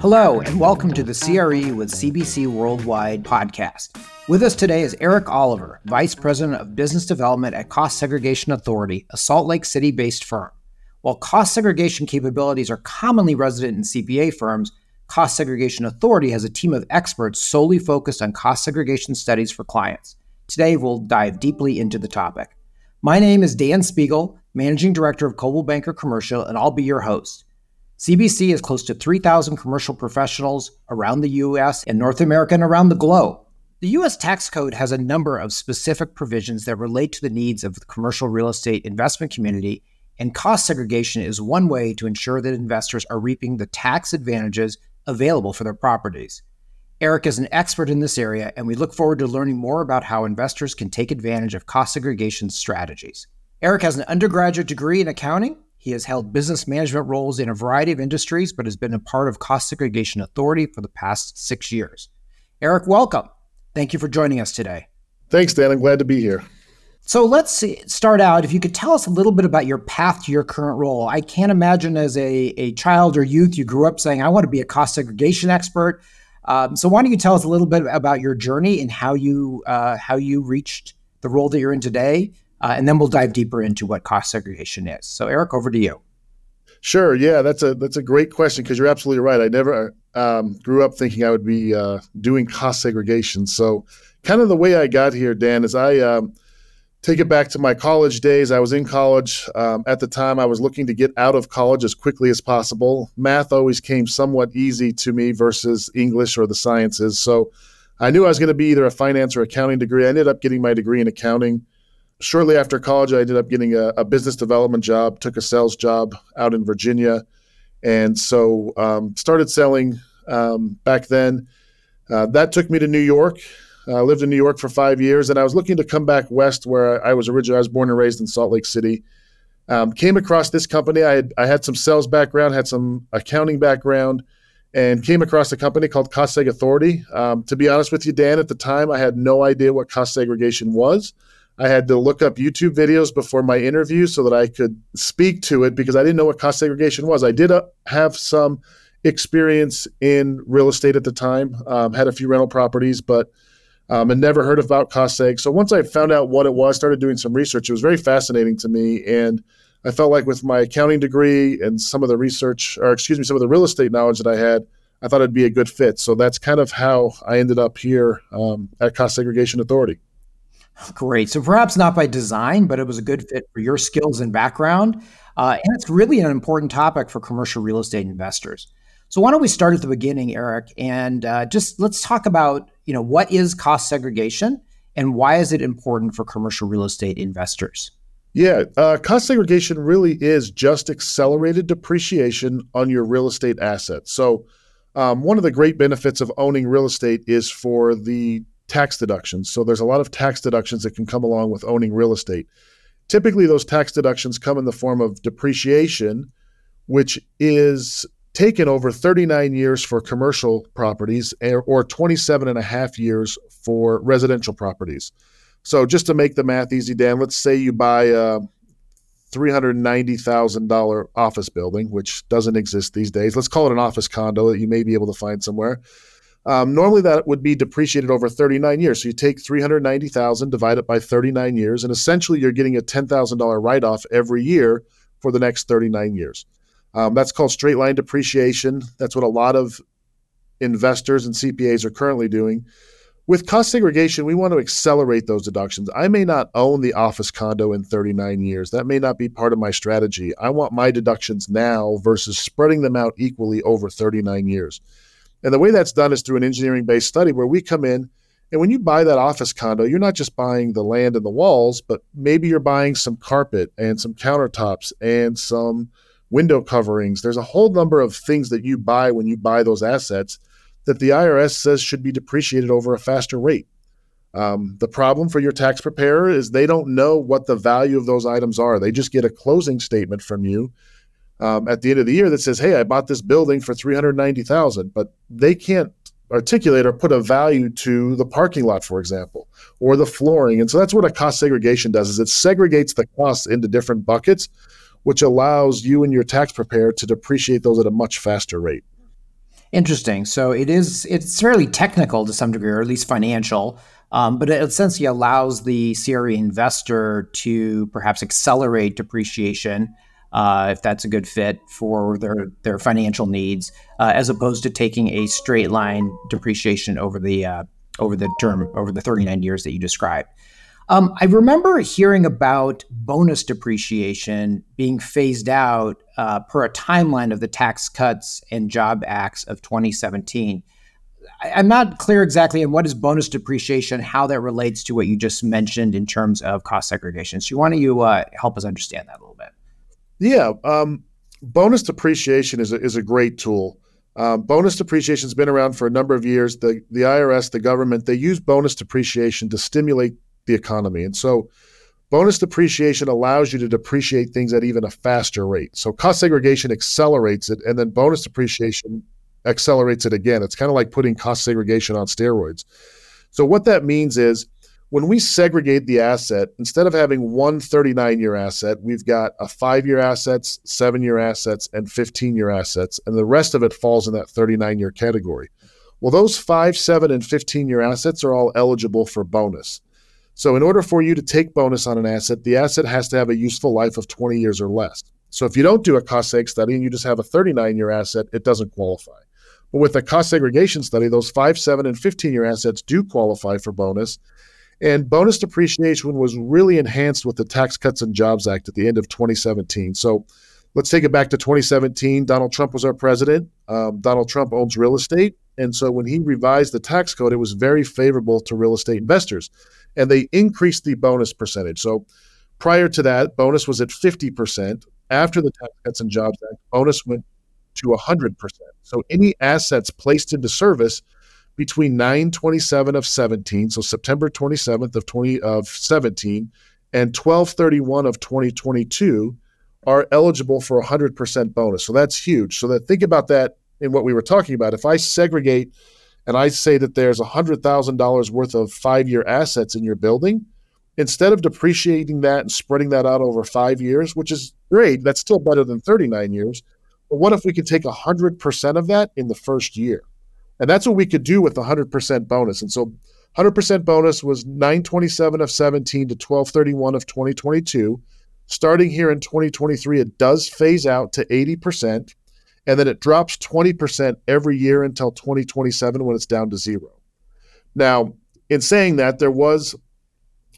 Hello, and welcome to the CRE with CBC Worldwide podcast. With us today is Erik Oliver, Vice President of Business Development at Cost Segregation Authority, a Salt Lake City based firm. While cost segregation capabilities are commonly resident in CPA firms, Cost Segregation Authority has a team of experts solely focused on cost segregation studies for clients. Today, we'll dive deeply into the topic. My name is Dan Spiegel, Managing Director of Coldwell Banker Commercial, and I'll be your host. CBC has close to 3,000 commercial professionals around the U.S. and North America and around the globe. The U.S. tax code has a number of specific provisions that relate to the needs of the commercial real estate investment community and cost segregation is one way to ensure that investors are reaping the tax advantages available for their properties. Erik is an expert in this area, and we look forward to learning more about how investors can take advantage of cost segregation strategies. Erik has an undergraduate degree in accounting. He has held business management roles in a variety of industries, but has been a part of Cost Segregation Authority for the past six years. Erik, welcome. Thank you for joining us today. Thanks, Dan. I'm glad to be here. So let's see, start out. If you could tell us a little bit about your path to your current role. I can't imagine as a, a child or youth you grew up saying, I want to be a cost segregation expert. Um, so why don't you tell us a little bit about your journey and how you uh, how you reached the role that you're in today, uh, and then we'll dive deeper into what cost segregation is. So Erik, over to you. Sure. Yeah, that's a that's a great question because you're absolutely right. I never um, grew up thinking I would be uh, doing cost segregation. So, kind of the way I got here, Dan, is I um, take it back to my college days. I was in college. Um, at the time, I was looking to get out of college as quickly as possible. Math always came somewhat easy to me versus English or the sciences. So I knew I was going to be either a finance or accounting degree. I ended up getting my degree in accounting. Shortly after college, I ended up getting a, a business development job, took a sales job out in Virginia. And so um, started selling um, back then. Uh, that took me to New York. I lived in New York for five years, and I was looking to come back west, where I was originally. I was born and raised in Salt Lake City. Um, came across this company. I had I had some sales background, had some accounting background, and came across a company called Cost Seg Authority. Um, to be honest with you, Dan, at the time I had no idea what cost segregation was. I had to look up YouTube videos before my interview so that I could speak to it because I didn't know what cost segregation was. I did uh, have some experience in real estate at the time, um, had a few rental properties, but um, and never heard about seg. So once I found out what it was, started doing some research, it was very fascinating to me. And I felt like with my accounting degree and some of the research, or excuse me, some of the real estate knowledge that I had, I thought it'd be a good fit. So that's kind of how I ended up here um, at Cost Segregation Authority. Great. So perhaps not by design, but it was a good fit for your skills and background. Uh, and it's really an important topic for commercial real estate investors. So why don't we start at the beginning, Erik, and uh, just let's talk about you know what is cost segregation and why is it important for commercial real estate investors? Yeah, uh, cost segregation really is just accelerated depreciation on your real estate assets. So, um, one of the great benefits of owning real estate is for the tax deductions. So, there's a lot of tax deductions that can come along with owning real estate. Typically, those tax deductions come in the form of depreciation, which is taken over 39 years for commercial properties or 27 and a half years for residential properties. So just to make the math easy, Dan, let's say you buy a $390,000 office building, which doesn't exist these days. Let's call it an office condo that you may be able to find somewhere. Um, normally, that would be depreciated over 39 years. So you take 390,000, divide it by 39 years, and essentially you're getting a $10,000 write-off every year for the next 39 years. Um, that's called straight line depreciation. That's what a lot of investors and CPAs are currently doing. With cost segregation, we want to accelerate those deductions. I may not own the office condo in 39 years. That may not be part of my strategy. I want my deductions now versus spreading them out equally over 39 years. And the way that's done is through an engineering based study where we come in and when you buy that office condo, you're not just buying the land and the walls, but maybe you're buying some carpet and some countertops and some window coverings. There's a whole number of things that you buy when you buy those assets that the IRS says should be depreciated over a faster rate. Um, the problem for your tax preparer is they don't know what the value of those items are. They just get a closing statement from you um, at the end of the year that says, "Hey, I bought this building for three hundred ninety thousand, but they can't articulate or put a value to the parking lot, for example, or the flooring. And so that's what a cost segregation does is it segregates the costs into different buckets, which allows you and your tax preparer to depreciate those at a much faster rate. Interesting. So it is it's fairly technical to some degree, or at least financial. Um, but it essentially allows the CRE investor to perhaps accelerate depreciation uh, if that's a good fit for their their financial needs, uh, as opposed to taking a straight line depreciation over the uh, over the term over the 39 years that you described. Um, I remember hearing about bonus depreciation being phased out uh, per a timeline of the Tax Cuts and Job Acts of 2017. I, I'm not clear exactly on what is bonus depreciation, how that relates to what you just mentioned in terms of cost segregation. So, why don't you uh, help us understand that a little bit? Yeah, um, bonus depreciation is a, is a great tool. Um, bonus depreciation has been around for a number of years. The the IRS, the government, they use bonus depreciation to stimulate the economy, and so bonus depreciation allows you to depreciate things at even a faster rate. So cost segregation accelerates it, and then bonus depreciation accelerates it again. It's kind of like putting cost segregation on steroids. So what that means is when we segregate the asset, instead of having one 39 year asset, we've got a five year assets, seven year assets, and 15 year assets. And the rest of it falls in that 39 year category. Well, those five, seven, and 15 year assets are all eligible for bonus. So, in order for you to take bonus on an asset, the asset has to have a useful life of 20 years or less. So, if you don't do a cost seg study and you just have a 39 year asset, it doesn't qualify. But with a cost segregation study, those five, seven, and 15 year assets do qualify for bonus. And bonus depreciation was really enhanced with the Tax Cuts and Jobs Act at the end of 2017. So let's take it back to 2017. Donald Trump was our president. Um, Donald Trump owns real estate. And so when he revised the tax code, it was very favorable to real estate investors. And they increased the bonus percentage. So prior to that, bonus was at 50%. After the Tax Cuts and Jobs Act, bonus went to 100%. So any assets placed into service between 927 of 17, so September 27th of 20 of 17 and 1231 of 2022 are eligible for 100% bonus. So that's huge. So that think about that in what we were talking about. If I segregate and I say that there's $100,000 worth of 5-year assets in your building, instead of depreciating that and spreading that out over 5 years, which is great, that's still better than 39 years. But what if we could take 100% of that in the first year? And that's what we could do with the 100% bonus. And so 100% bonus was 927 of 17 to 1231 of 2022. Starting here in 2023, it does phase out to 80%, and then it drops 20% every year until 2027 when it's down to zero. Now, in saying that, there was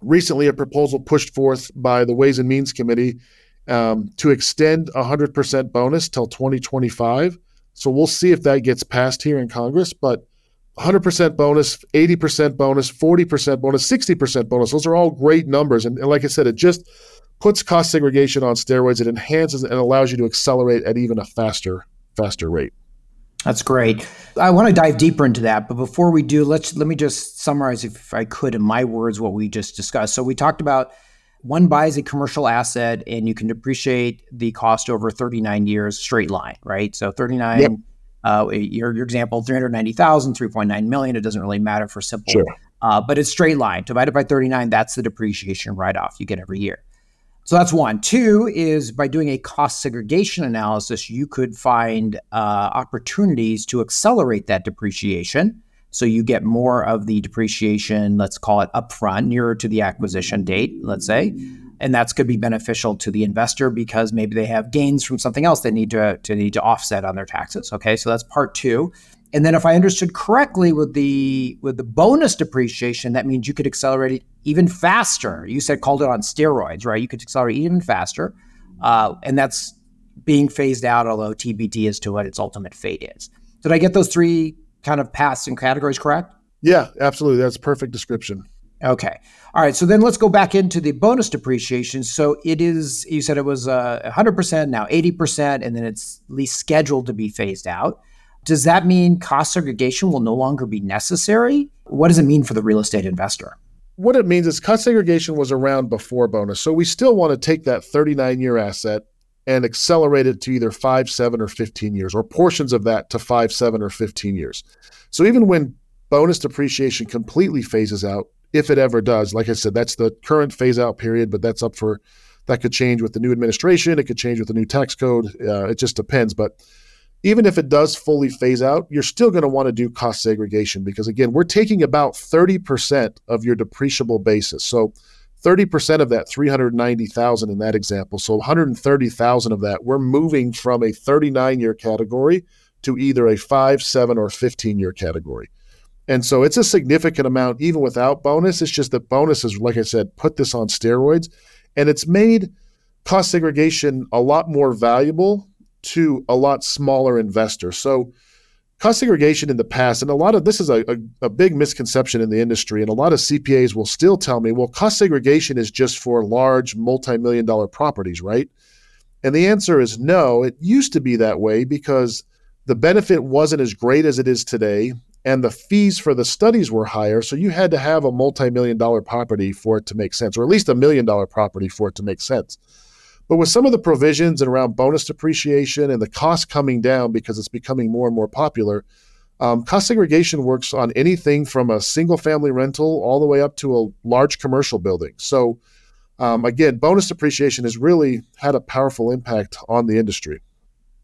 recently a proposal pushed forth by the Ways and Means Committee um, to extend 100% bonus till 2025. So we'll see if that gets passed here in Congress. But 100% bonus, 80% bonus, 40% bonus, 60% bonus, those are all great numbers. And, and like I said, it just puts cost segregation on steroids. It enhances and allows you to accelerate at even a faster, faster rate. That's great. I want to dive deeper into that, but before we do, let's let me just summarize, if I could, in my words, what we just discussed. So we talked about one buys a commercial asset and you can depreciate the cost over 39 years straight line, right? So 39, yep. uh, your, your example, 390,000, 3.9 million, it doesn't really matter for simple, sure. uh, but it's straight line. Divided by 39, that's the depreciation write off you get every year. So that's one. Two is by doing a cost segregation analysis, you could find uh, opportunities to accelerate that depreciation so you get more of the depreciation, let's call it upfront, nearer to the acquisition date, let's say. And that's could be beneficial to the investor because maybe they have gains from something else they need to, to need to offset on their taxes. Okay, so that's part two. And then if I understood correctly with the with the bonus depreciation, that means you could accelerate it even faster. You said called it on steroids, right? You could accelerate even faster. Uh, and that's being phased out, although TBD as to what its ultimate fate is. Did I get those three kind of paths and categories correct? Yeah, absolutely. That's a perfect description. Okay. All right. So then let's go back into the bonus depreciation. So it is, you said it was uh, 100%, now 80%, and then it's at least scheduled to be phased out. Does that mean cost segregation will no longer be necessary? What does it mean for the real estate investor? What it means is cost segregation was around before bonus. So we still want to take that 39 year asset and accelerate it to either five, seven, or 15 years, or portions of that to five, seven, or 15 years. So even when bonus depreciation completely phases out, if it ever does, like I said, that's the current phase out period, but that's up for that could change with the new administration. It could change with the new tax code. Uh, it just depends. But even if it does fully phase out, you're still going to want to do cost segregation because, again, we're taking about 30% of your depreciable basis. So 30% of that 390,000 in that example. So 130,000 of that, we're moving from a 39 year category to either a 5, 7 or 15 year category. And so it's a significant amount even without bonus. It's just that bonus is like I said, put this on steroids and it's made cost segregation a lot more valuable to a lot smaller investors. So cost segregation in the past, and a lot of this is a, a, a, big misconception in the industry, and a lot of CPAs will still tell me, well, cost segregation is just for large multi million dollar properties, right? And the answer is no. It used to be that way because the benefit wasn't as great as it is today, and the fees for the studies were higher. So you had to have a multi million dollar property for it to make sense, or at least a million dollar property for it to make sense. But with some of the provisions and around bonus depreciation and the cost coming down because it's becoming more and more popular, um, cost segregation works on anything from a single family rental all the way up to a large commercial building. So, um, again, bonus depreciation has really had a powerful impact on the industry.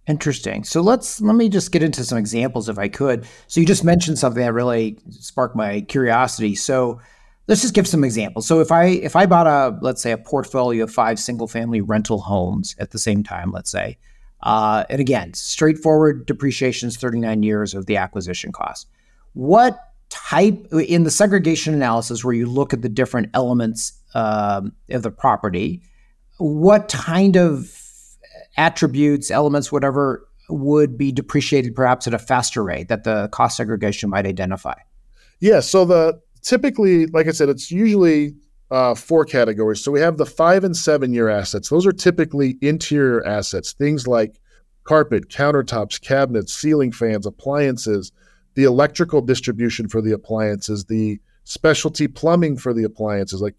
Interesting. So let's let me just get into some examples if I could. So you just mentioned something that really sparked my curiosity. So let's just give some examples. So if I if I bought a let's say a portfolio of five single family rental homes at the same time, let's say, uh, and again, straightforward depreciation is 39 years of the acquisition cost. What type in the segregation analysis where you look at the different elements um, of the property, what kind of attributes, elements, whatever, would be depreciated perhaps at a faster rate that the cost segregation might identify? Yeah. So the typically, like I said, it's usually uh, four categories. So we have the five and seven year assets. Those are typically interior assets, things like carpet, countertops, cabinets, ceiling fans, appliances, the electrical distribution for the appliances, the specialty plumbing for the appliances. Like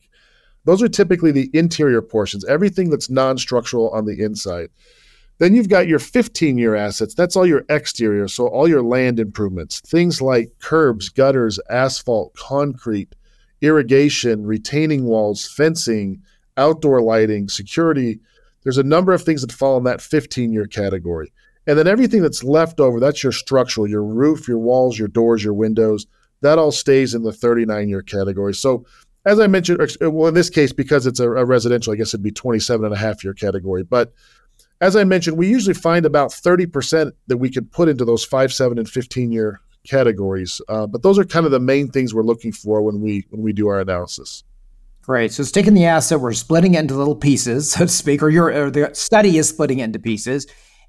those are typically the interior portions, everything that's non structural on the inside. Then you've got your 15 year assets. That's all your exterior. So, all your land improvements, things like curbs, gutters, asphalt, concrete, irrigation, retaining walls, fencing, outdoor lighting, security. There's a number of things that fall in that 15 year category. And then everything that's left over, that's your structural, your roof, your walls, your doors, your windows, that all stays in the 39 year category. So, as I mentioned, well, in this case, because it's a, a residential, I guess it'd be 27 and a half year category. But as I mentioned, we usually find about 30% that we could put into those five, seven, and 15 year categories. Uh, but those are kind of the main things we're looking for when we when we do our analysis. Great. So it's taking the asset, we're splitting it into little pieces, so to speak, or your or the study is splitting it into pieces,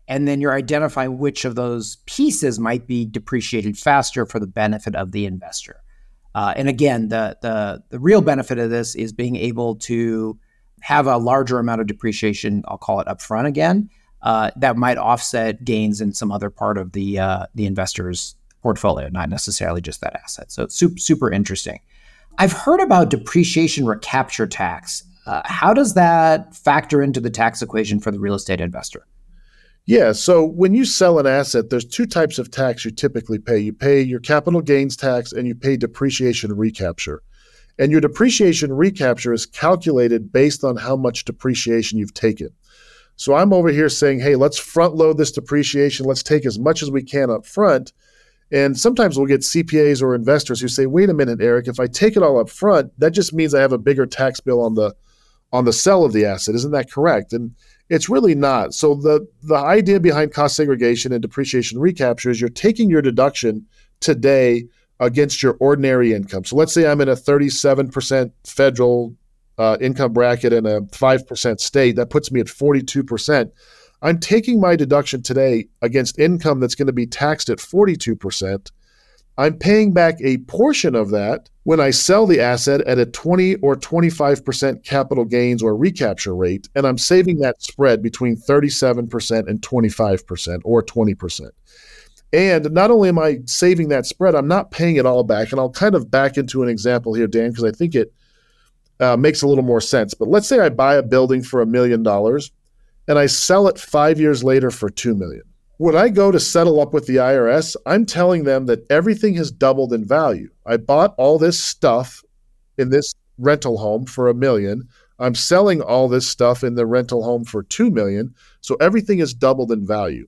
and then you're identifying which of those pieces might be depreciated faster for the benefit of the investor. Uh, and again, the the the real benefit of this is being able to have a larger amount of depreciation, I'll call it upfront again, uh, that might offset gains in some other part of the uh, the investor's portfolio, not necessarily just that asset. So it's super, super interesting. I've heard about depreciation recapture tax. Uh, how does that factor into the tax equation for the real estate investor? Yeah, so when you sell an asset, there's two types of tax you typically pay. You pay your capital gains tax and you pay depreciation recapture. And your depreciation recapture is calculated based on how much depreciation you've taken. So I'm over here saying, hey, let's front load this depreciation. Let's take as much as we can up front. And sometimes we'll get CPAs or investors who say, wait a minute, Erik, if I take it all up front, that just means I have a bigger tax bill on the on the sell of the asset. Isn't that correct? And it's really not. So the the idea behind cost segregation and depreciation recapture is you're taking your deduction today against your ordinary income. So let's say I'm in a 37% federal uh, income bracket and a 5% state. That puts me at 42%. I'm taking my deduction today against income that's going to be taxed at 42%. I'm paying back a portion of that when I sell the asset at a 20 or 25% capital gains or recapture rate, and I'm saving that spread between 37% and 25% or 20%. And not only am I saving that spread, I'm not paying it all back. And I'll kind of back into an example here, Dan, because I think it uh, makes a little more sense. But let's say I buy a building for a million dollars and I sell it five years later for two million. When I go to settle up with the IRS, I'm telling them that everything has doubled in value. I bought all this stuff in this rental home for a million. I'm selling all this stuff in the rental home for 2 million, so everything has doubled in value.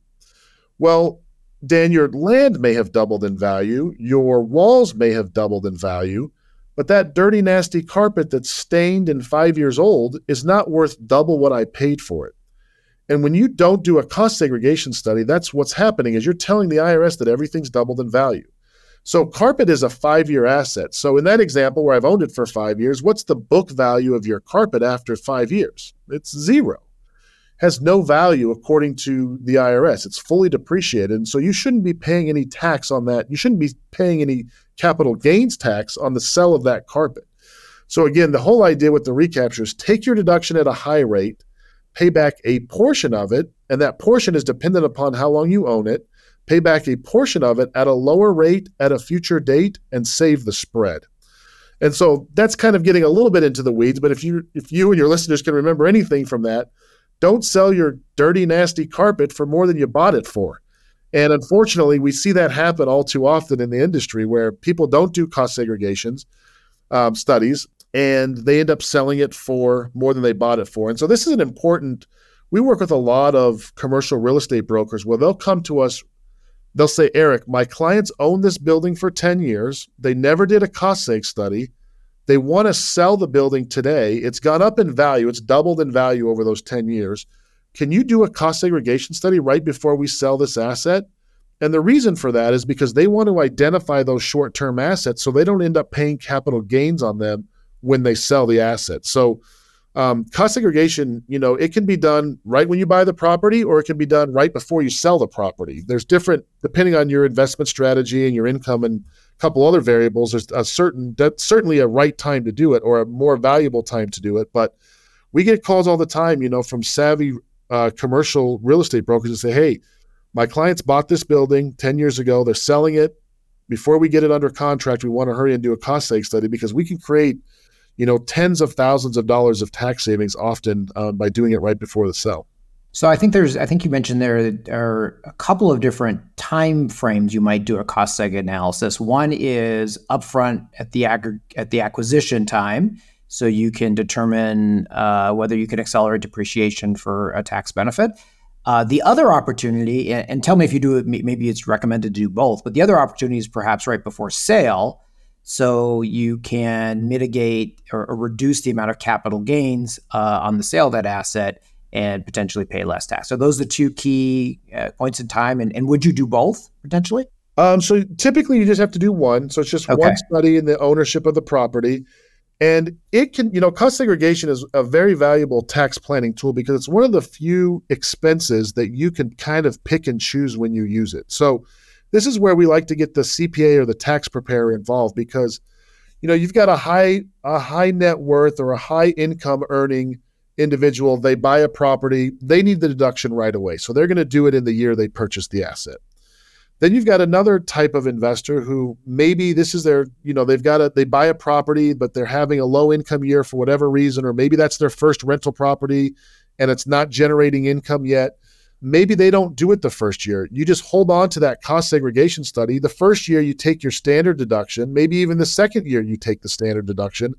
Well, Dan, your land may have doubled in value, your walls may have doubled in value, but that dirty, nasty carpet that's stained and five years old is not worth double what I paid for it. And when you don't do a cost segregation study, that's what's happening is you're telling the IRS that everything's doubled in value. So carpet is a five-year asset. So in that example where I've owned it for five years, what's the book value of your carpet after five years? It's zero. Has no value according to the IRS. It's fully depreciated. And so you shouldn't be paying any tax on that. You shouldn't be paying any capital gains tax on the sale of that carpet. So again, the whole idea with the recapture is take your deduction at a high rate, pay back a portion of it, and that portion is dependent upon how long you own it. Pay back a portion of it at a lower rate at a future date and save the spread. And so that's kind of getting a little bit into the weeds, but if you if you and your listeners can remember anything from that, don't sell your dirty nasty carpet for more than you bought it for. And unfortunately, we see that happen all too often in the industry where people don't do cost segregations um, studies and they end up selling it for more than they bought it for. And so this is an important. We work with a lot of commercial real estate brokers where they'll come to us. They'll say, Erik, my clients own this building for 10 years. They never did a cost seg study. They want to sell the building today. It's gone up in value, it's doubled in value over those 10 years. Can you do a cost segregation study right before we sell this asset? And the reason for that is because they want to identify those short term assets so they don't end up paying capital gains on them when they sell the asset. So um, cost segregation, you know, it can be done right when you buy the property, or it can be done right before you sell the property. There's different, depending on your investment strategy and your income and couple other variables. There's a certain, that's certainly a right time to do it, or a more valuable time to do it. But we get calls all the time, you know, from savvy uh, commercial real estate brokers and say, "Hey, my clients bought this building 10 years ago. They're selling it. Before we get it under contract, we want to hurry and do a cost seg study because we can create." you know, tens of thousands of dollars of tax savings often uh, by doing it right before the sell. So I think there's, I think you mentioned there are a couple of different time frames you might do a cost seg analysis. One is upfront at the ag- at the acquisition time, so you can determine uh, whether you can accelerate depreciation for a tax benefit. Uh, the other opportunity, and, tell me if you do it, maybe it's recommended to do both, but the other opportunity is perhaps right before sale so you can mitigate or, or reduce the amount of capital gains uh, on the sale of that asset and potentially pay less tax. So those are the two key uh, points in time. And, and would you do both potentially? Um, so typically you just have to do one. So it's just okay. one study in the ownership of the property. And it can, you know, cost segregation is a very valuable tax planning tool because it's one of the few expenses that you can kind of pick and choose when you use it. So this is where we like to get the CPA or the tax preparer involved because you know you've got a high a high net worth or a high income earning individual they buy a property they need the deduction right away so they're going to do it in the year they purchase the asset then you've got another type of investor who maybe this is their you know they've got a they buy a property but they're having a low income year for whatever reason or maybe that's their first rental property and it's not generating income yet maybe they don't do it the first year. You just hold on to that cost segregation study. The first year, you take your standard deduction. Maybe even the second year, you take the standard deduction.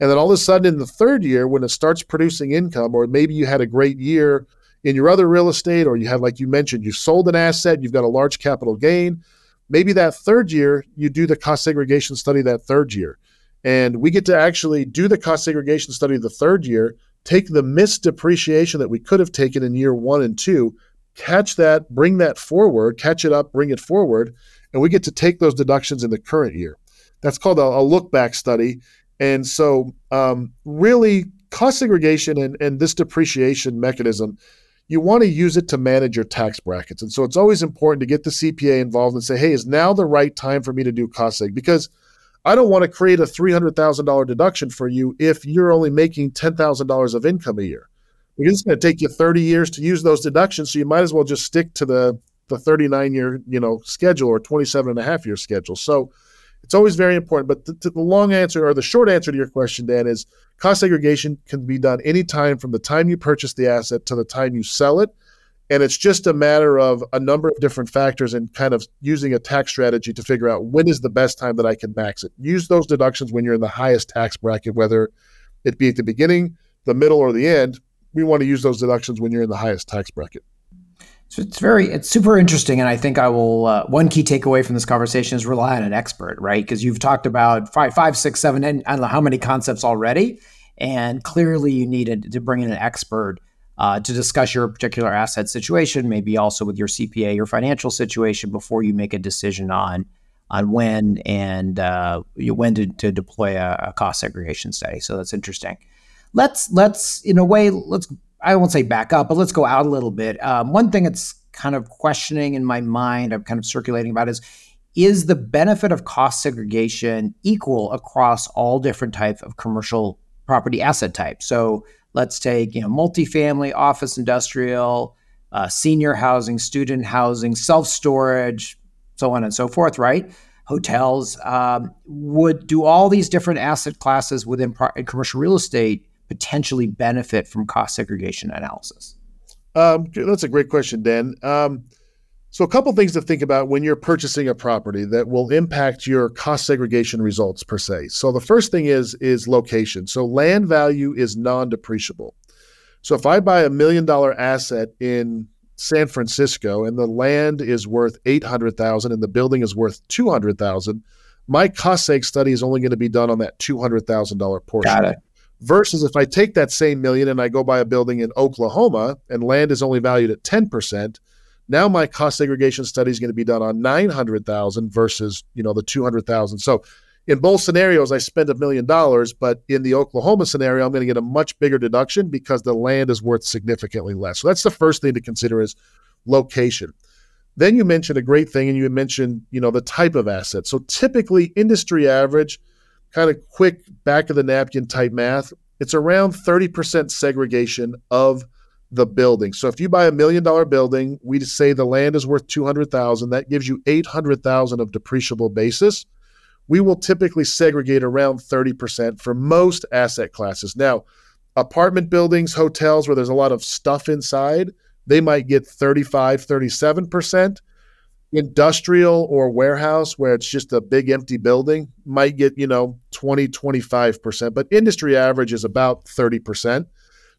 And then all of a sudden, in the third year, when it starts producing income, or maybe you had a great year in your other real estate, or you had, like you mentioned, you sold an asset, you've got a large capital gain. Maybe that third year, you do the cost segregation study that third year. And we get to actually do the cost segregation study the third year take the missed depreciation that we could have taken in year one and two, catch that, bring that forward, catch it up, bring it forward, and we get to take those deductions in the current year. That's called a, a look back study. And so, um, really, cost segregation and, and this depreciation mechanism, you want to use it to manage your tax brackets. And so, it's always important to get the CPA involved and say, hey, is now the right time for me to do cost seg? Because I don't want to create a $300,000 deduction for you if you're only making $10,000 of income a year. Because it's going to take you 30 years to use those deductions. So you might as well just stick to the, the 39 year, you know, schedule or 27 and a half year schedule. So It's always very important. But the, the long answer or the short answer to your question, Dan, is cost segregation can be done anytime from the time you purchase the asset to the time you sell it. And it's just a matter of a number of different factors and kind of using a tax strategy to figure out when is the best time that I can max it. Use those deductions when you're in the highest tax bracket, whether it be at the beginning, the middle, or the end. We want to use those deductions when you're in the highest tax bracket. So it's very, it's super interesting. And I think I will, uh, one key takeaway from this conversation is rely on an expert, right? Because you've talked about five, five, six, seven, and I don't know how many concepts already. And clearly you needed to bring in an expert uh, to discuss your particular asset situation, maybe also with your CPA, your financial situation before you make a decision on on when and uh, when to, to deploy a, a, cost segregation study. So that's interesting. Let's let's in a way let's I won't say back up, but let's go out a little bit. Um, one thing that's kind of questioning in my mind, I'm kind of circulating about is is the benefit of cost segregation equal across all different types of commercial property asset types? So let's take you know multifamily, office, industrial, uh, senior housing, student housing, self storage, so on and so forth. Right? Hotels um, would do all these different asset classes within pro- commercial real estate potentially benefit from cost segregation analysis? Um, that's a great question, Dan. Um, so, a couple things to think about when you're purchasing a property that will impact your cost segregation results per se. So, the first thing is is location. So, land value is non-depreciable. So, if I buy a million dollar asset in San Francisco and the land is worth eight hundred thousand and the building is worth two hundred thousand, my cost seg study is only going to be done on that two hundred thousand dollar portion. Got it. Versus if I take that same million and I go buy a building in Oklahoma and land is only valued at ten percent now my cost segregation study is going to be done on 900,000 versus, you know, the 200,000. So in both scenarios, I spend a million dollars, but in the Oklahoma scenario, I'm going to get a much bigger deduction because the land is worth significantly less. So that's the first thing to consider is location. Then you mentioned a great thing, and you mentioned, you know, the type of asset. So typically, industry average, kind of quick back of the napkin type math, it's around 30% segregation of the building. So if you buy a million dollar building, we say the land is worth 200,000, that gives you 800,000 of depreciable basis. We will typically segregate around 30% for most asset classes. Now, apartment buildings, hotels where there's a lot of stuff inside, they might get 35, 37%. Industrial or warehouse where it's just a big empty building might get, you know, 20, 25%, but industry average is about 30%.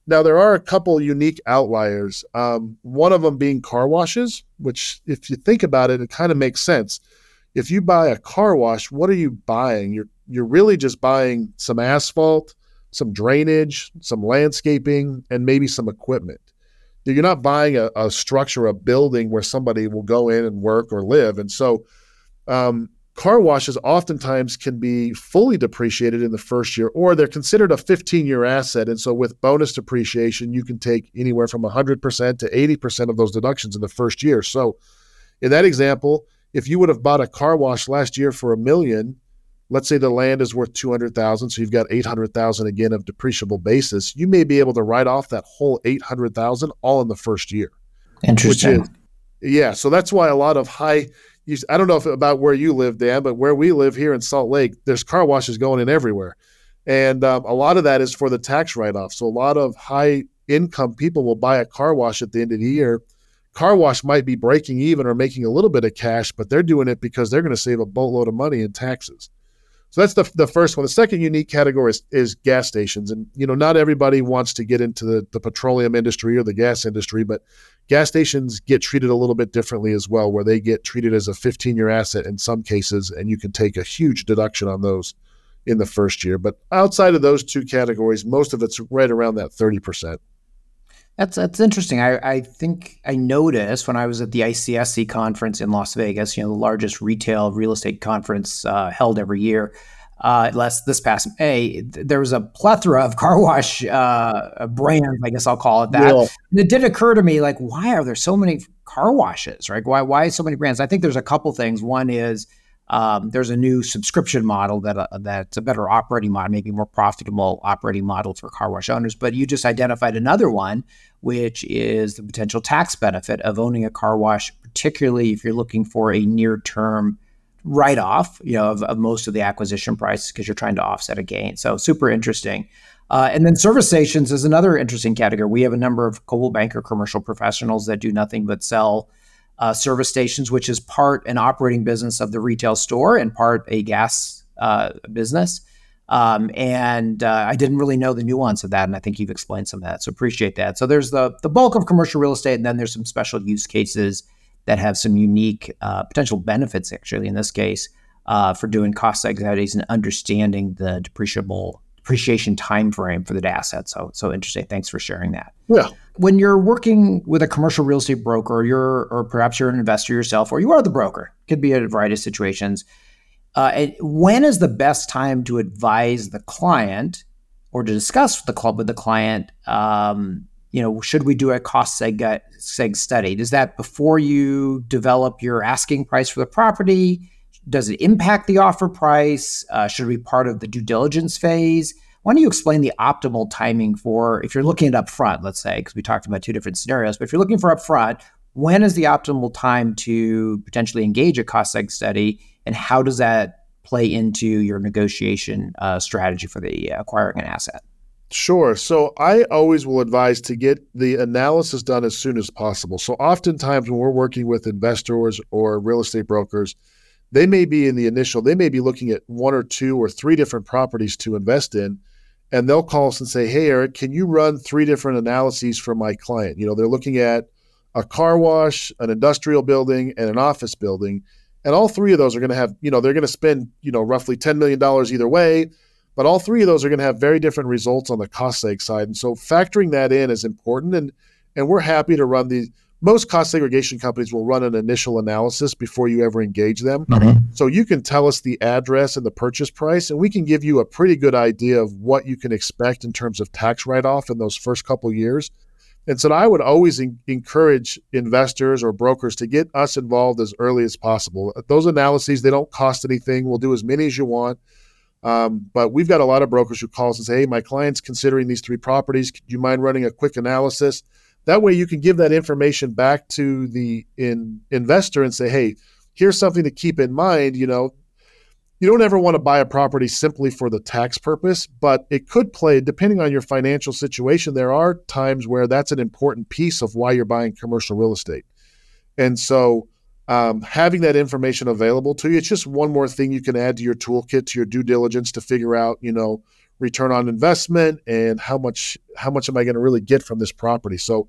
Now, there are a couple unique outliers. Um, one of them being car washes, which, if you think about it, it kind of makes sense. If you buy a car wash, what are you buying? You're you're really just buying some asphalt, some drainage, some landscaping, and maybe some equipment. You're not buying a, a structure, a building where somebody will go in and work or live. And so, um, car washes oftentimes can be fully depreciated in the first year, or they're considered a 15 year asset. And so, with bonus depreciation, you can take anywhere from 100% to 80% of those deductions in the first year. So, in that example, if you would have bought a car wash last year for a million, let's say the land is worth 200,000, so you've got 800,000 again of depreciable basis, you may be able to write off that whole 800,000 all in the first year. Interesting. Is, yeah, so that's why a lot of high I don't know if about where you live, Dan, but where we live here in Salt Lake, there's car washes going in everywhere. And um, a lot of that is for the tax write off. So a lot of high income people will buy a car wash at the end of the year. Car wash might be breaking even or making a little bit of cash, but they're doing it because they're going to save a boatload of money in taxes. So that's the, the first one. The second unique category is, is gas stations. And, you know, not everybody wants to get into the, the petroleum industry or the gas industry, but gas stations get treated a little bit differently as well, where they get treated as a 15 year asset in some cases, and you can take a huge deduction on those in the first year. But outside of those two categories, most of it's right around that 30%. That's that's interesting. I, I think I noticed when I was at the ICSC conference in Las Vegas, you know, the largest retail real estate conference uh, held every year. Uh, last this past May, there was a plethora of car wash uh, brands. I guess I'll call it that. Yeah. And it did occur to me, like, why are there so many car washes? Right? Why why so many brands? I think there's a couple things. One is um, there's a new subscription model that uh, that's a better operating model, maybe more profitable operating model for car wash owners. But you just identified another one, which is the potential tax benefit of owning a car wash, particularly if you're looking for a near term write off, you know, of, of most of the acquisition price because you're trying to offset a gain. So super interesting. Uh, and then service stations is another interesting category. We have a number of Coldwell Banker commercial professionals that do nothing but sell uh, service stations, which is part an operating business of the retail store and part a gas uh, business. Um, and uh, I didn't really know the nuance of that, and I think you've explained some of that. So appreciate that. So there's the the bulk of commercial real estate, and then there's some special use cases that have some unique uh, potential benefits. Actually, in this case, uh, for doing cost studies and understanding the depreciable depreciation time frame for the asset. So so interesting. Thanks for sharing that. Yeah. When you're working with a commercial real estate broker, or you're or perhaps you're an investor yourself, or you are the broker, could be a variety of situations uh, when is the best time to advise the client or to discuss the club with the client? Um, you know, should we do a cost seg, seg study? Does that before you develop your asking price for the property? Does it impact the offer price? Uh, should it be part of the due diligence phase? Why don't you explain the optimal timing for if you're looking at upfront, let's say, because we talked about two different scenarios, but if you're looking for upfront, when is the optimal time to potentially engage a cost seg study? And how does that play into your negotiation uh, strategy for the uh, acquiring an asset? Sure. So I always will advise to get the analysis done as soon as possible. So oftentimes when we're working with investors or real estate brokers, they may be in the initial, they may be looking at one or two or three different properties to invest in. And they'll call us and say, Hey, Erik, can you run three different analyses for my client? You know, they're looking at a car wash, an industrial building, and an office building. And all three of those are going to have, you know, they're going to spend, you know, roughly $10 million either way. But all three of those are going to have very different results on the cost seg side. And so factoring that in is important. And and we're happy to run the most cost segregation companies will run an initial analysis before you ever engage them. Mm-hmm. So you can tell us the address and the purchase price, and we can give you a pretty good idea of what you can expect in terms of tax write off in those first couple years. And so I would always in- encourage investors or brokers to get us involved as early as possible. Those analyses, they don't cost anything. We'll do as many as you want. Um, but we've got a lot of brokers who call us and say, hey, my client's considering these three properties. Do you mind running a quick analysis? That way you can give that information back to the in, investor and say, hey, here's something to keep in mind. You know, you don't ever want to buy a property simply for the tax purpose, but it could play, depending on your financial situation, there are times where that's an important piece of why you're buying commercial real estate. And so, um, having that information available to you, it's just one more thing you can add to your toolkit, to your due diligence to figure out, you know, return on investment and how much how much am I going to really get from this property. So,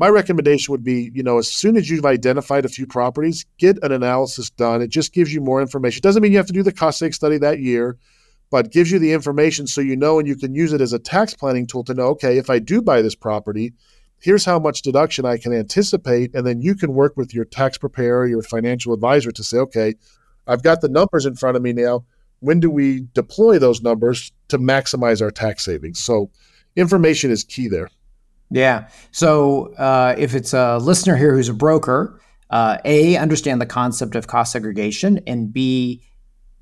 my recommendation would be, you know, as soon as you've identified a few properties, get an analysis done. It just gives you more information. It doesn't mean you have to do the cost seg study that year, but gives you the information so you know and you can use it as a tax planning tool to know, okay, if I do buy this property, here's how much deduction I can anticipate. And then you can work with your tax preparer, your financial advisor to say, okay, I've got the numbers in front of me now. When do we deploy those numbers to maximize our tax savings? So information is key there. Yeah. So uh, if it's a listener here who's a broker, uh, A, understand the concept of cost segregation, and B,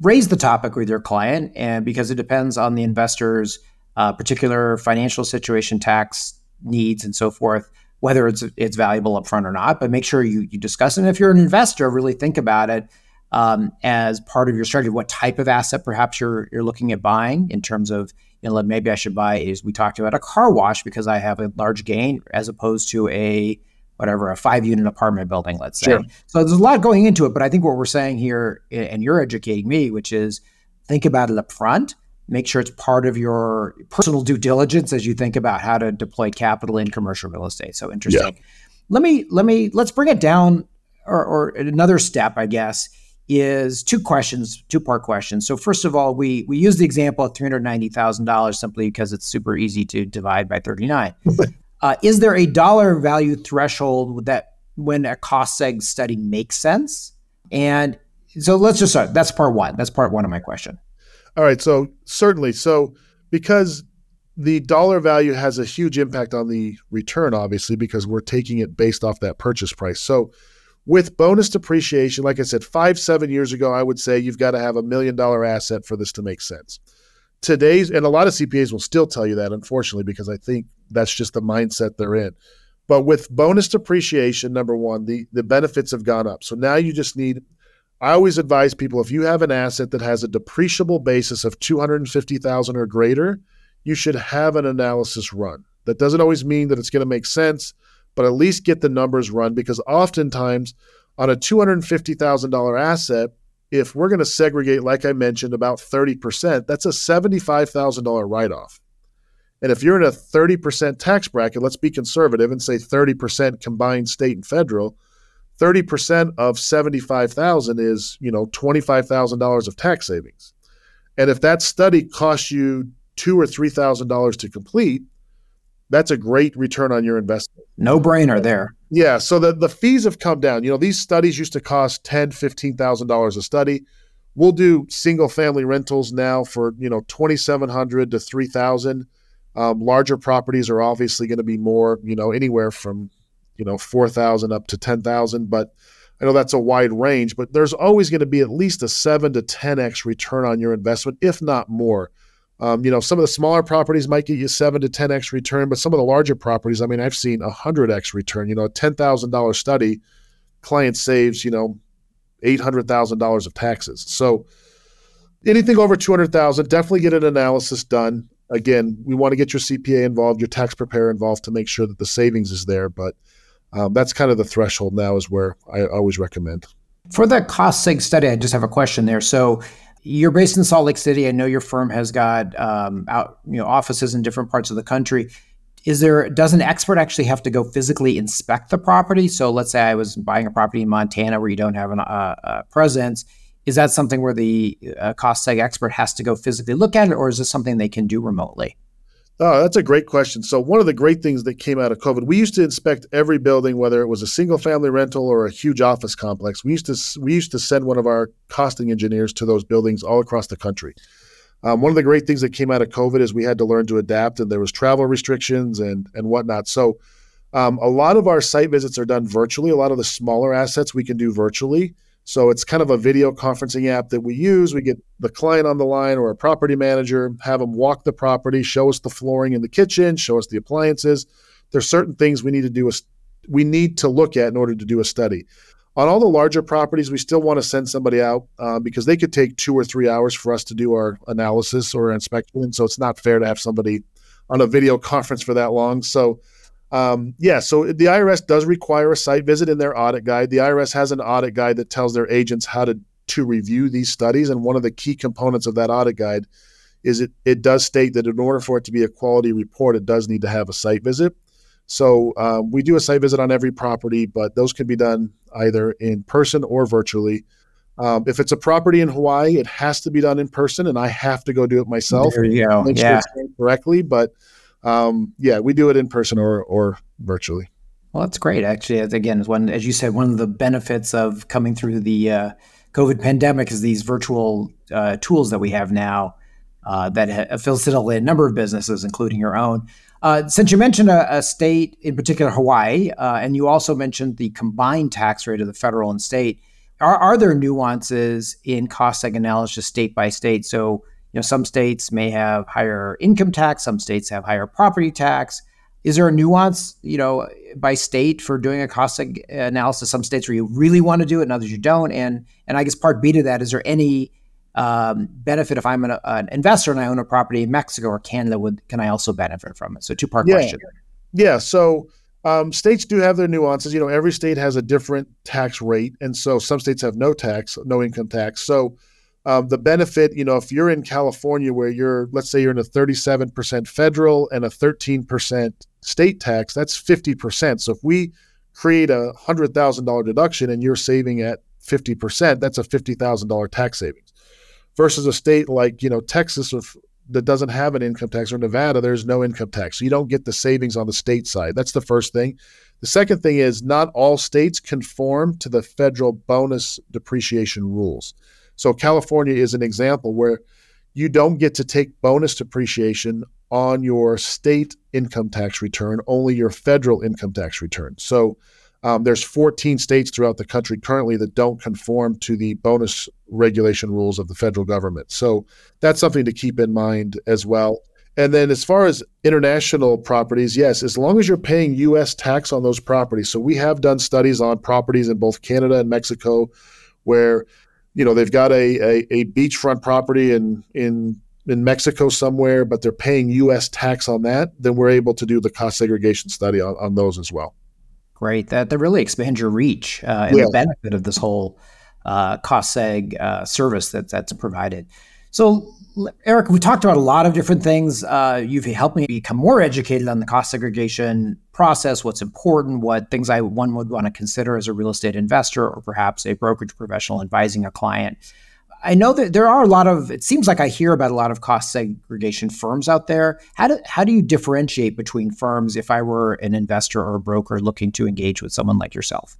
raise the topic with your client. And because it depends on the investor's uh, particular financial situation, tax needs, and so forth, whether it's it's valuable upfront or not. But make sure you you discuss it. And if you're an investor, really think about it um, as part of your strategy. What type of asset perhaps you're you're looking at buying in terms of you know, maybe I should buy, is we talked about, a car wash because I have a large gain as opposed to a whatever, a five unit apartment building, let's say. Sure. So there's a lot going into it. But I think what we're saying here, and you're educating me, which is think about it up front. Make sure it's part of your personal due diligence as you think about how to deploy capital in commercial real estate. So interesting. Yeah. Let me let me let's bring it down or, or another step, I guess is two questions, two part questions. So first of all, we we use the example of three hundred ninety thousand dollars simply because it's super easy to divide by thirty nine. uh, is there a dollar value threshold that when a cost seg study makes sense? And so let's just start. That's part one. That's part one of my question. All right. So certainly, so because the dollar value has a huge impact on the return, obviously, because we're taking it based off that purchase price. So with bonus depreciation, like I said, five, seven years ago, I would say you've got to have a million dollar asset for this to make sense. Today's, and a lot of CPAs will still tell you that, unfortunately, because I think that's just the mindset they're in. But with bonus depreciation, number one, the, the benefits have gone up. So now you just need I always advise people if you have an asset that has a depreciable basis of 250,000 or greater, you should have an analysis run. That doesn't always mean that it's going to make sense, but at least get the numbers run because oftentimes on a $250,000 asset, if we're going to segregate, like I mentioned, about 30%, that's a $75,000 write off. And if you're in a 30% tax bracket, let's be conservative and say 30% combined state and federal, 30% of 75,000 is, you know, $25,000 of tax savings. And if that study costs you two or $3,000 to complete, that's a great return on your investment. No brainer there. Yeah. So the, the fees have come down. You know, these studies used to cost ten, fifteen thousand dollars a study. We'll do single family rentals now for, you know, twenty seven hundred to three thousand. Um, larger properties are obviously going to be more, you know, anywhere from, you know, four thousand up to ten thousand. But I know that's a wide range, but there's always going to be at least a seven to ten x return on your investment, if not more. Um, you know, some of the smaller properties might get you seven to 10x return, but some of the larger properties, I mean, I've seen a hundred x return. You know, a ten thousand dollar study, client saves, you know, eight hundred thousand dollars of taxes. So anything over two hundred thousand, definitely get an analysis done. Again, we want to get your CPA involved, your tax preparer involved to make sure that the savings is there. But um, that's kind of the threshold now, is where I always recommend. For the cost seg study, I just have a question there. So you're based in Salt Lake City. I know your firm has got um, out, you know, offices in different parts of the country. Is there does an expert actually have to go physically inspect the property? So let's say I was buying a property in Montana where you don't have a uh, uh, presence. Is that something where the uh, cost seg expert has to go physically look at it, or is this something they can do remotely? Oh, that's a great question. So, one of the great things that came out of COVID, we used to inspect every building, whether it was a single family rental or a huge office complex. We used to we used to send one of our costing engineers to those buildings all across the country. Um, one of the great things that came out of COVID is we had to learn to adapt, and there was travel restrictions and and whatnot. So, um, a lot of our site visits are done virtually. A lot of the smaller assets we can do virtually. So it's kind of a video conferencing app that we use. We get the client on the line or a property manager, have them walk the property, show us the flooring in the kitchen, show us the appliances. There's certain things we need to do a, we need to look at in order to do a study. On all the larger properties, we still want to send somebody out uh, because they could take two or three hours for us to do our analysis or inspection. So it's not fair to have somebody on a video conference for that long. So um, yeah, so the IRS does require a site visit in their audit guide. The IRS has an audit guide that tells their agents how to to review these studies, and one of the key components of that audit guide is it it does state that in order for it to be a quality report, it does need to have a site visit. So um, we do a site visit on every property, but those can be done either in person or virtually. Um, if it's a property in Hawaii, it has to be done in person, and I have to go do it myself. There you go. Make yeah. sure it's correctly, but um, yeah, we do it in person or or virtually. Well, that's great. Actually, again, one as you said, one of the benefits of coming through the uh, COVID pandemic is these virtual uh, tools that we have now uh, that have facilitated a number of businesses, including your own. Uh, since you mentioned a, a, state, in particular Hawaii, uh, and you also mentioned the combined tax rate of the federal and state, are, are there nuances in cost analysis state by state? So you know, some states may have higher income tax, some states have higher property tax. Is there a nuance, you know, by state for doing a cost analysis? Some states where you really want to do it, and others you don't. And and I guess part B to that is there any um, benefit if I'm an, an, investor and I own a property in Mexico or Canada? Would can I also benefit from it? So two part yeah. question. Yeah. So um, states do have their nuances. You know, every state has a different tax rate, and so some states have no tax, no income tax. So um, the benefit, you know, if you're in California where you're, let's say you're in a 37% federal and a 13% state tax, that's 50%. So if we create a $100,000 deduction and you're saving at 50%, that's a $50,000 tax savings. Versus a state like, you know, Texas that doesn't have an income tax or Nevada, there's no income tax. So you don't get the savings on the state side. That's the first thing. The second thing is not all states conform to the federal bonus depreciation rules. So California is an example where you don't get to take bonus depreciation on your state income tax return, only your federal income tax return. So um, there's 14 states throughout the country currently that don't conform to the bonus depreciation rules of the federal government. So that's something to keep in mind as well. And then as far as international properties, yes, as long as you're paying US tax on those properties. So we have done studies on properties in both Canada and Mexico where you know they've got a, a, a beachfront property in in in Mexico somewhere, but they're paying U.S. tax on that, then we're able to do the cost segregation study on, on those as well. Great. That that really expands your reach uh, and yeah. the benefit of this whole uh, cost seg uh, service that that's provided. So, Erik, we talked about a lot of different things. Uh, you've helped me become more educated on the cost segregation process, what's important, what things I one would want to consider as a real estate investor or perhaps a brokerage professional advising a client. I know that there are a lot of. It seems like I hear about a lot of cost segregation firms out there. How do how do you differentiate between firms if I were an investor or a broker looking to engage with someone like yourself?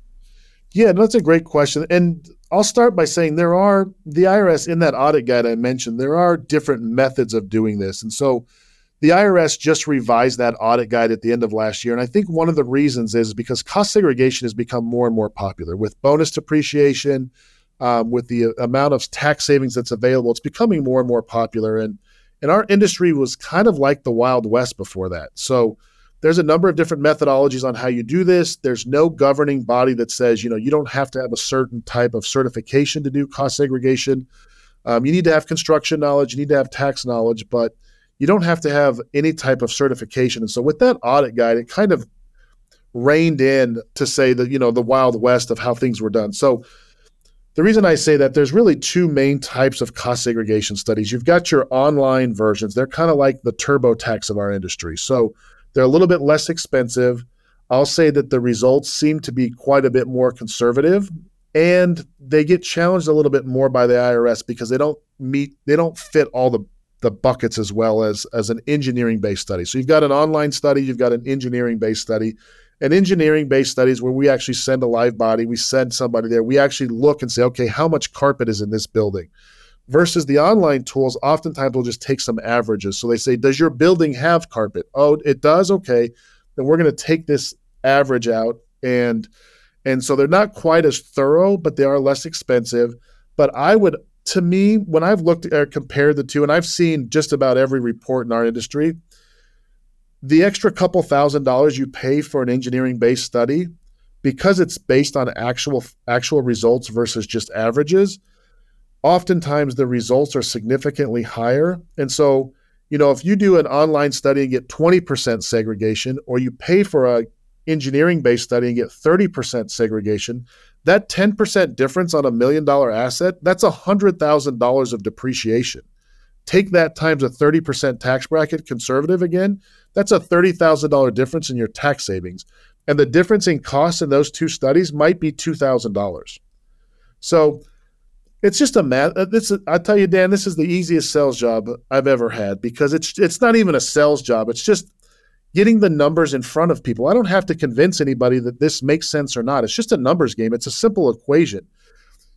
Yeah, that's a great question. And I'll start by saying there are the IRS in that audit guide I mentioned, there are different methods of doing this. And so the IRS just revised that audit guide at the end of last year. And I think one of the reasons is because cost segregation has become more and more popular with bonus depreciation, um, with the amount of tax savings that's available. It's becoming more and more popular. And, and our industry was kind of like the Wild West before that. So there's a number of different methodologies on how you do this. There's no governing body that says, you know, you don't have to have a certain type of certification to do cost segregation. Um, you need to have construction knowledge, you need to have tax knowledge, but you don't have to have any type of certification. And so with that audit guide, it kind of reined in to say that, you know, the wild west of how things were done. So the reason I say that there's really two main types of cost segregation studies. You've got your online versions. They're kind of like the TurboTax of our industry. So they're a little bit less expensive. I'll say that the results seem to be quite a bit more conservative and they get challenged a little bit more by the IRS because they don't meet they don't fit all the the buckets as well as as an engineering based study. So you've got an online study, you've got an engineering based study. An engineering based studies where we actually send a live body, we send somebody there, we actually look and say, okay, how much carpet is in this building? versus the online tools oftentimes will just take some averages so they say does your building have carpet oh it does okay then we're going to take this average out and and so they're not quite as thorough but they are less expensive but i would to me when i've looked uh, compared the two and i've seen just about every report in our industry the extra couple thousand dollars you pay for an engineering based study because it's based on actual actual results versus just averages oftentimes the results are significantly higher. And so, you know, if you do an online study and get 20% segregation, or you pay for a engineering based study and get 30% segregation, that 10% difference on a million dollar asset, that's $100,000 of depreciation. Take that times a 30% tax bracket, conservative again, that's a $30,000 difference in your tax savings. And the difference in costs in those two studies might be $2,000. So, it's just a math. Uh, this I tell you, Dan, this is the easiest sales job I've ever had because it's it's not even a sales job. It's just getting the numbers in front of people. I don't have to convince anybody that this makes sense or not. It's just a numbers game. It's a simple equation.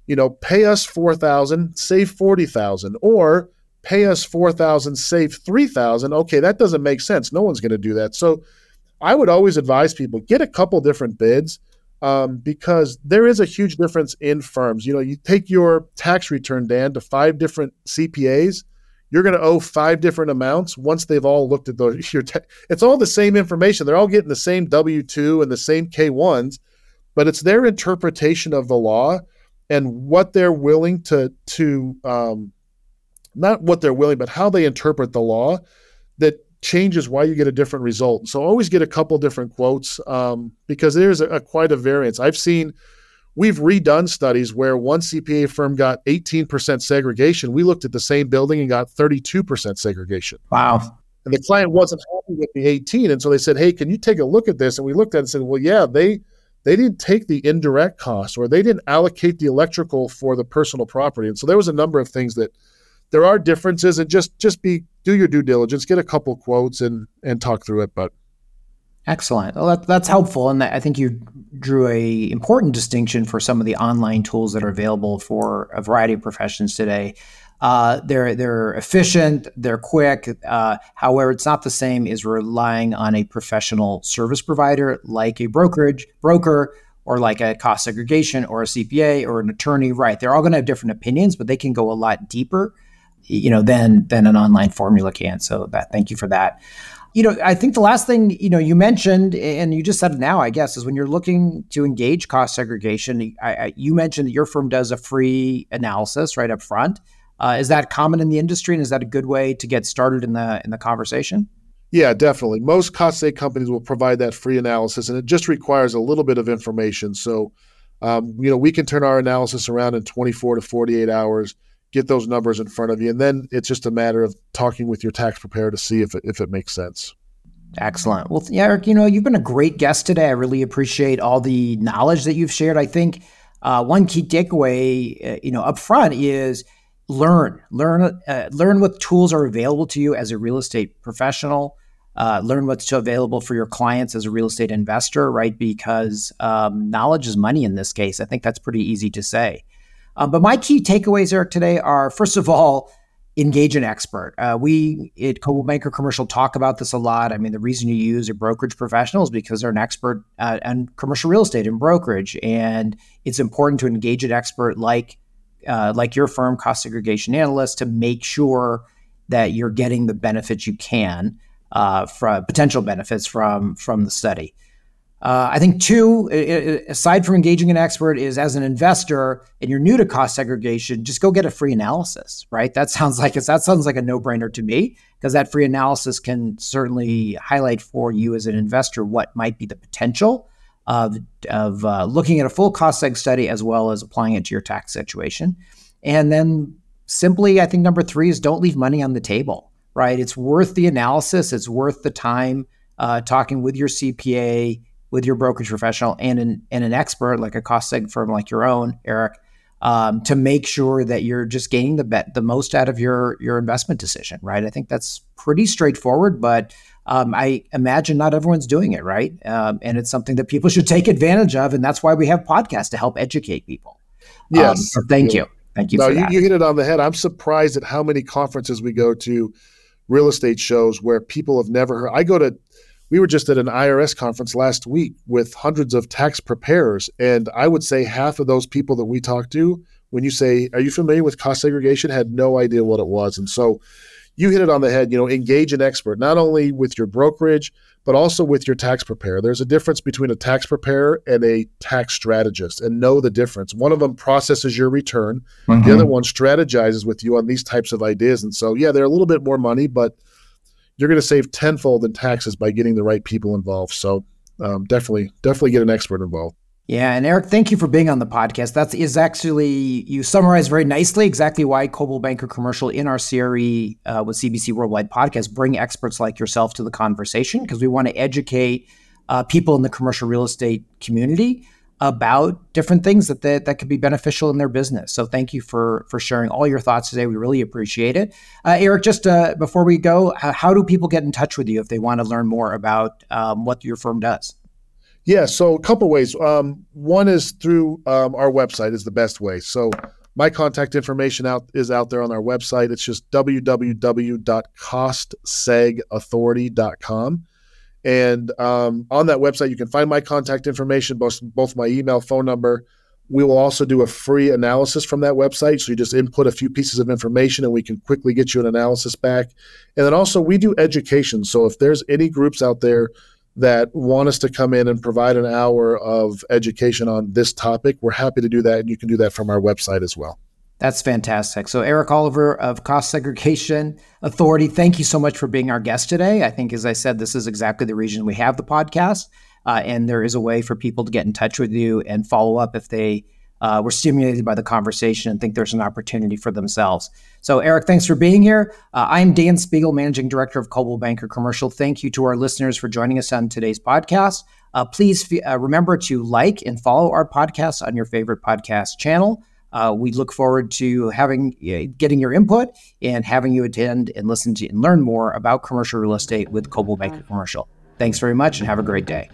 You know, pay us four thousand, save forty thousand, or pay us four thousand, save three thousand. Okay, that doesn't make sense. No one's going to do that. So, I would always advise people get a couple different bids um, because there is a huge difference in firms. You know, you take your tax return, Dan, to five different CPAs, you're going to owe five different amounts once they've all looked at those. Your te- it's all the same information. They're all getting the same W two and the same K ones, but it's their interpretation of the law and what they're willing to to um, not what they're willing, but how they interpret the law that changes why you get a different result. So always get a couple different quotes um, because there's a, a, quite a variance. I've seen we've redone studies where one CPA firm got 18% segregation. We looked at the same building and got 32% segregation. Wow. And the client wasn't happy with the 18, and so they said, "Hey, can you take a look at this?" And we looked at it and said, "Well, yeah, they." They didn't take the indirect costs or they didn't allocate the electrical for the personal property. And so there was a number of things that there are differences and just just be do your due diligence, get a couple quotes and and talk through it. But excellent. Well, that, that's helpful, and I think you drew a important distinction for some of the online tools that are available for a variety of professions today. Uh, they're they're efficient, they're quick. Uh, however, it's not the same as relying on a professional service provider like a brokerage broker or like a cost segregation or a CPA or an attorney. Right? They're all going to have different opinions, but they can go a lot deeper you know than than an online formula can so that thank you for that you know, I think the last thing you know you mentioned, and you just said it now, I guess, is when you're looking to engage cost segregation. I, I, you mentioned that your firm does a free analysis right up front. Uh, is that common in the industry, and is that a good way to get started in the in the conversation? Yeah, definitely. Most cost seg companies will provide that free analysis, and it just requires a little bit of information. So, um, you know, we can turn our analysis around in 24 to 48 hours get those numbers in front of you. And then it's just a matter of talking with your tax preparer to see if it, if it makes sense. Excellent. Well, Erik, you know, you've been a great guest today. I really appreciate all the knowledge that you've shared. I think uh, one key takeaway, uh, you know, up front is learn, learn, uh, learn what tools are available to you as a real estate professional. Uh, learn what's available for your clients as a real estate investor, right? Because um, knowledge is money in this case. I think that's pretty easy to say. Um, but my key takeaways, Erik, today are first of all, engage an expert. Uh, we at Coldwell Banker Commercial talk about this a lot. I mean, the reason you use a brokerage professional is because they're an expert uh, in commercial real estate and brokerage, and it's important to engage an expert like uh, like your firm, cost segregation analyst, to make sure that you're getting the benefits you can uh, from potential benefits from from the study. Uh, I think two, aside from engaging an expert, is as an investor and you're new to cost segregation, just go get a free analysis, right? That sounds like that sounds like a no-brainer to me because that free analysis can certainly highlight for you as an investor what might be the potential of of uh, looking at a full cost seg study as well as applying it to your tax situation. And then simply, I think number three is don't leave money on the table, right? It's worth the analysis. It's worth the time uh, talking with your CPA with your brokerage professional and an and an expert like a cost seg firm like your own, Erik, um, to make sure that you're just gaining the bet the most out of your your investment decision, right? I think that's pretty straightforward, but um, I imagine not everyone's doing it, right? Um, and it's something that people should take advantage of, and that's why we have podcasts to help educate people. Um, yes, so thank you. Thank you. No, you, you hit it on the head. I'm surprised at how many conferences we go to, real estate shows where people have never heard. I go to we were just at an IRS conference last week with hundreds of tax preparers. And I would say half of those people that we talked to, when you say, Are you familiar with cost segregation? had no idea what it was. And so you hit it on the head, you know, engage an expert, not only with your brokerage, but also with your tax preparer. There's a difference between a tax preparer and a tax strategist, and know the difference. One of them processes your return, mm-hmm. the other one strategizes with you on these types of ideas. And so, yeah, they're a little bit more money, but you're going to save tenfold in taxes by getting the right people involved. So um, definitely, definitely get an expert involved. Yeah, and Erik, thank you for being on the podcast. That is actually you summarized very nicely exactly why Coldwell Banker Commercial in our CRE uh, with CBC Worldwide podcast bring experts like yourself to the conversation because we want to educate uh, people in the commercial real estate community about different things that, that that could be beneficial in their business. So thank you for for sharing all your thoughts today. We really appreciate it. Uh, Erik, just uh, before we go, how do people get in touch with you if they want to learn more about um, what your firm does? Yeah, so a couple ways. Um, one is through um, our website is the best way. So my contact information out is out there on our website. It's just www.costsegauthority.com. And um, on that website, you can find my contact information, both, both my email, phone number. We will also do a free analysis from that website. So you just input a few pieces of information and we can quickly get you an analysis back. And then also, we do education. So if there's any groups out there that want us to come in and provide an hour of education on this topic, we're happy to do that. And you can do that from our website as well. That's fantastic. So, Erik Oliver of Cost Segregation Authority, thank you so much for being our guest today. I think, as I said, this is exactly the reason we have the podcast. Uh, and there is a way for people to get in touch with you and follow up if they uh, were stimulated by the conversation and think there's an opportunity for themselves. So, Erik, thanks for being here. Uh, I'm Dan Spiegel, Managing Director of Coldwell Banker Commercial. Thank you to our listeners for joining us on today's podcast. Uh, please f- uh, remember to like and follow our podcast on your favorite podcast channel. Uh, we look forward to having getting your input and having you attend and listen to and learn more about commercial real estate with Coldwell Banker Commercial. Thanks very much and have a great day.